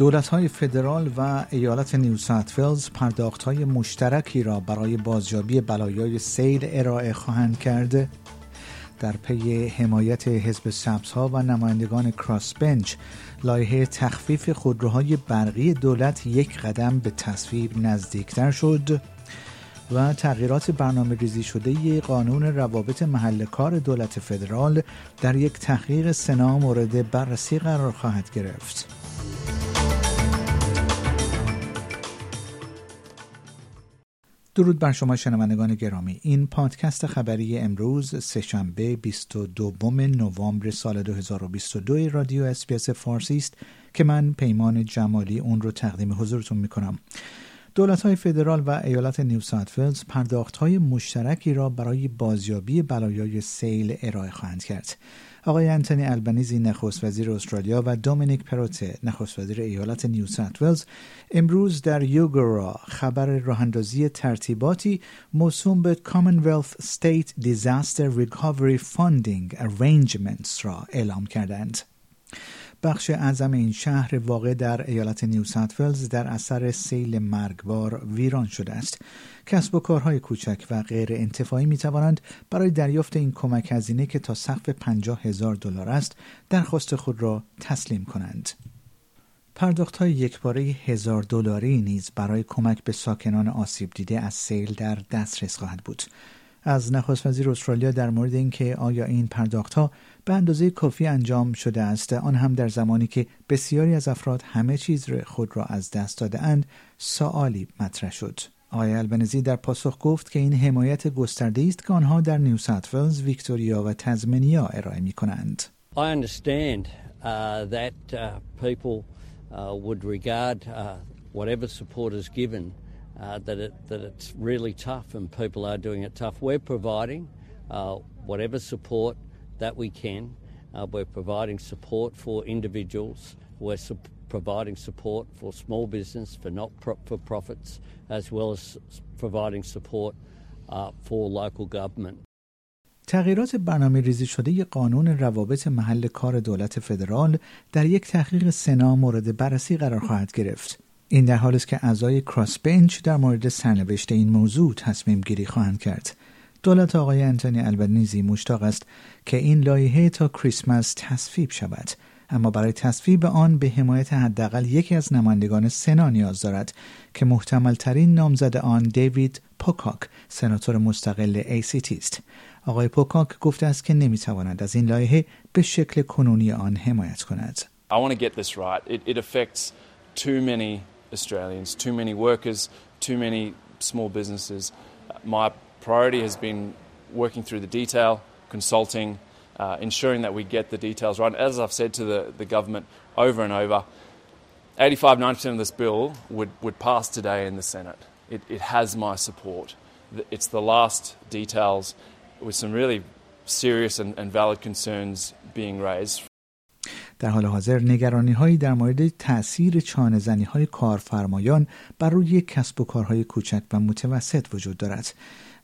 دولت های فدرال و ایالت نیو ساوت پرداخت های مشترکی را برای بازیابی بلایای سیل ارائه خواهند کرد در پی حمایت حزب ها و نمایندگان کراس بنچ لایحه تخفیف خودروهای برقی دولت یک قدم به تصویب نزدیکتر شد و تغییرات برنامه ریزی شده قانون روابط محل کار دولت فدرال در یک تحقیق سنا مورد بررسی قرار خواهد گرفت. درود بر شما شنوندگان گرامی. این پادکست خبری امروز سهشنبه 22 نوامبر سال 2022 رادیو SBS فارسی است که من پیمان جمالی اون رو تقدیم حضورتون می کنم دولت های فدرال و ایالت نیو ساوت پرداخت های مشترکی را برای بازیابی بلایای سیل ارائه خواهند کرد. آقای انتونی آلبانیزی نخست وزیر استرالیا و دومینیک پروته نخست وزیر ایالت نیو ساوت امروز در یوگورا خبر راهاندازی ترتیباتی موسوم به Commonwealth State Disaster Recovery Funding Arrangements را اعلام کردند. بخش اعظم این شهر واقع در ایالت نیو ساوت در اثر سیل مرگبار ویران شده است کسب و کارهای کوچک و غیر انتفاعی می توانند برای دریافت این کمک هزینه که تا سقف 50 هزار دلار است درخواست خود را تسلیم کنند. پرداخت های یکباره هزار دلاری نیز برای کمک به ساکنان آسیب دیده از سیل در دسترس خواهد بود. از نخست وزیر استرالیا در مورد اینکه آیا این پرداخت ها به اندازه کافی انجام شده است آن هم در زمانی که بسیاری از افراد همه چیز خود را از دست داده اند سوالی مطرح شد آقای البنزی در پاسخ گفت که این حمایت گسترده است که آنها در نیو ساوت ولز، ویکتوریا و تزمنیا ارائه می کنند. I understand uh, that uh, people uh, would regard uh, whatever support is given uh, that it that it's really tough and people are doing it tough. We're providing uh, whatever support that we can. Uh, we're providing support for individuals. We're su- providing support for small business, for not for profits, as well as providing support uh, for local government. تغییرات برنامه ریزی شده قانون روابط محل کار دولت فدرال در یک تحقیق سنا مورد بررسی قرار خواهد گرفت. این در حالی است که اعضای کراس بنچ در مورد سرنوشت این موضوع تصمیم گیری خواهند کرد. دولت آقای انتونی البنیزی مشتاق است که این لایحه تا کریسمس تصویب شود اما برای تصویب آن به حمایت حداقل یکی از نمایندگان سنا نیاز دارد که محتمل ترین نامزد آن دیوید پوکاک سناتور مستقل ACT است آقای پوکاک گفته است که نمی‌تواند از این لایحه به شکل کنونی آن حمایت کند I want to get this right. It, it affects too many Australians, too many workers, too many small businesses. My priority has been working through the detail, consulting, uh, ensuring that we get the details right. As I've said to the, the government over and over, 85 90% of this bill would, would pass today in the Senate. It, it has my support. It's the last details with some really serious and, and valid concerns being raised. در حال حاضر نگرانی هایی در مورد تاثیر چانه های کارفرمایان بر روی کسب و کارهای کوچک و متوسط وجود دارد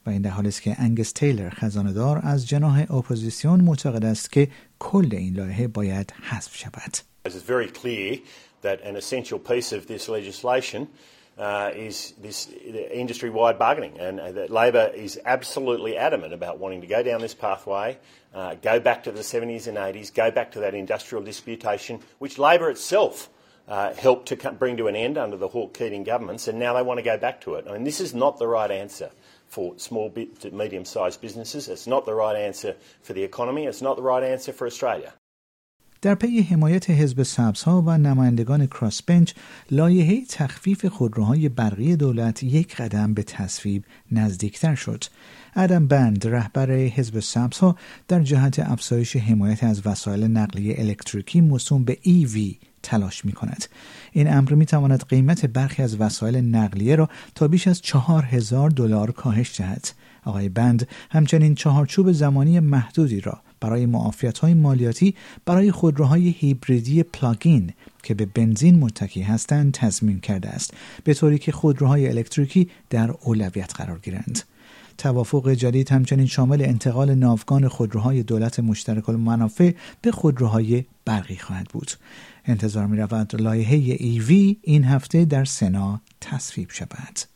و این در حالی است که انگس تیلر خزاندار از جناح اپوزیسیون معتقد است که کل این لایحه باید حذف شود. Uh, is this industry-wide bargaining, and uh, that Labor is absolutely adamant about wanting to go down this pathway, uh, go back to the 70s and 80s, go back to that industrial disputation, which Labor itself uh, helped to bring to an end under the Hawke Keating governments, and now they want to go back to it. I mean, this is not the right answer. for small to medium sized businesses. It's not the right answer for the economy. It's not the right answer for Australia. در پی حمایت حزب سبزها و نمایندگان کراس بنچ لایحه تخفیف خودروهای برقی دولت یک قدم به تصویب نزدیکتر شد ادم بند رهبر حزب سبزها در جهت افزایش حمایت از وسایل نقلیه الکتریکی موسوم به EV تلاش می کند. این امر می تواند قیمت برخی از وسایل نقلیه را تا بیش از چهار هزار دلار کاهش دهد. آقای بند همچنین چهارچوب زمانی محدودی را برای معافیت های مالیاتی برای خودروهای هیبریدی پلاگین که به بنزین متکی هستند تضمین کرده است به طوری که خودروهای الکتریکی در اولویت قرار گیرند. توافق جدید همچنین شامل انتقال ناوگان خودروهای دولت مشترک المنافع به خودروهای برقی خواهد بود. انتظار می رود لایحه ایوی این هفته در سنا تصویب شود.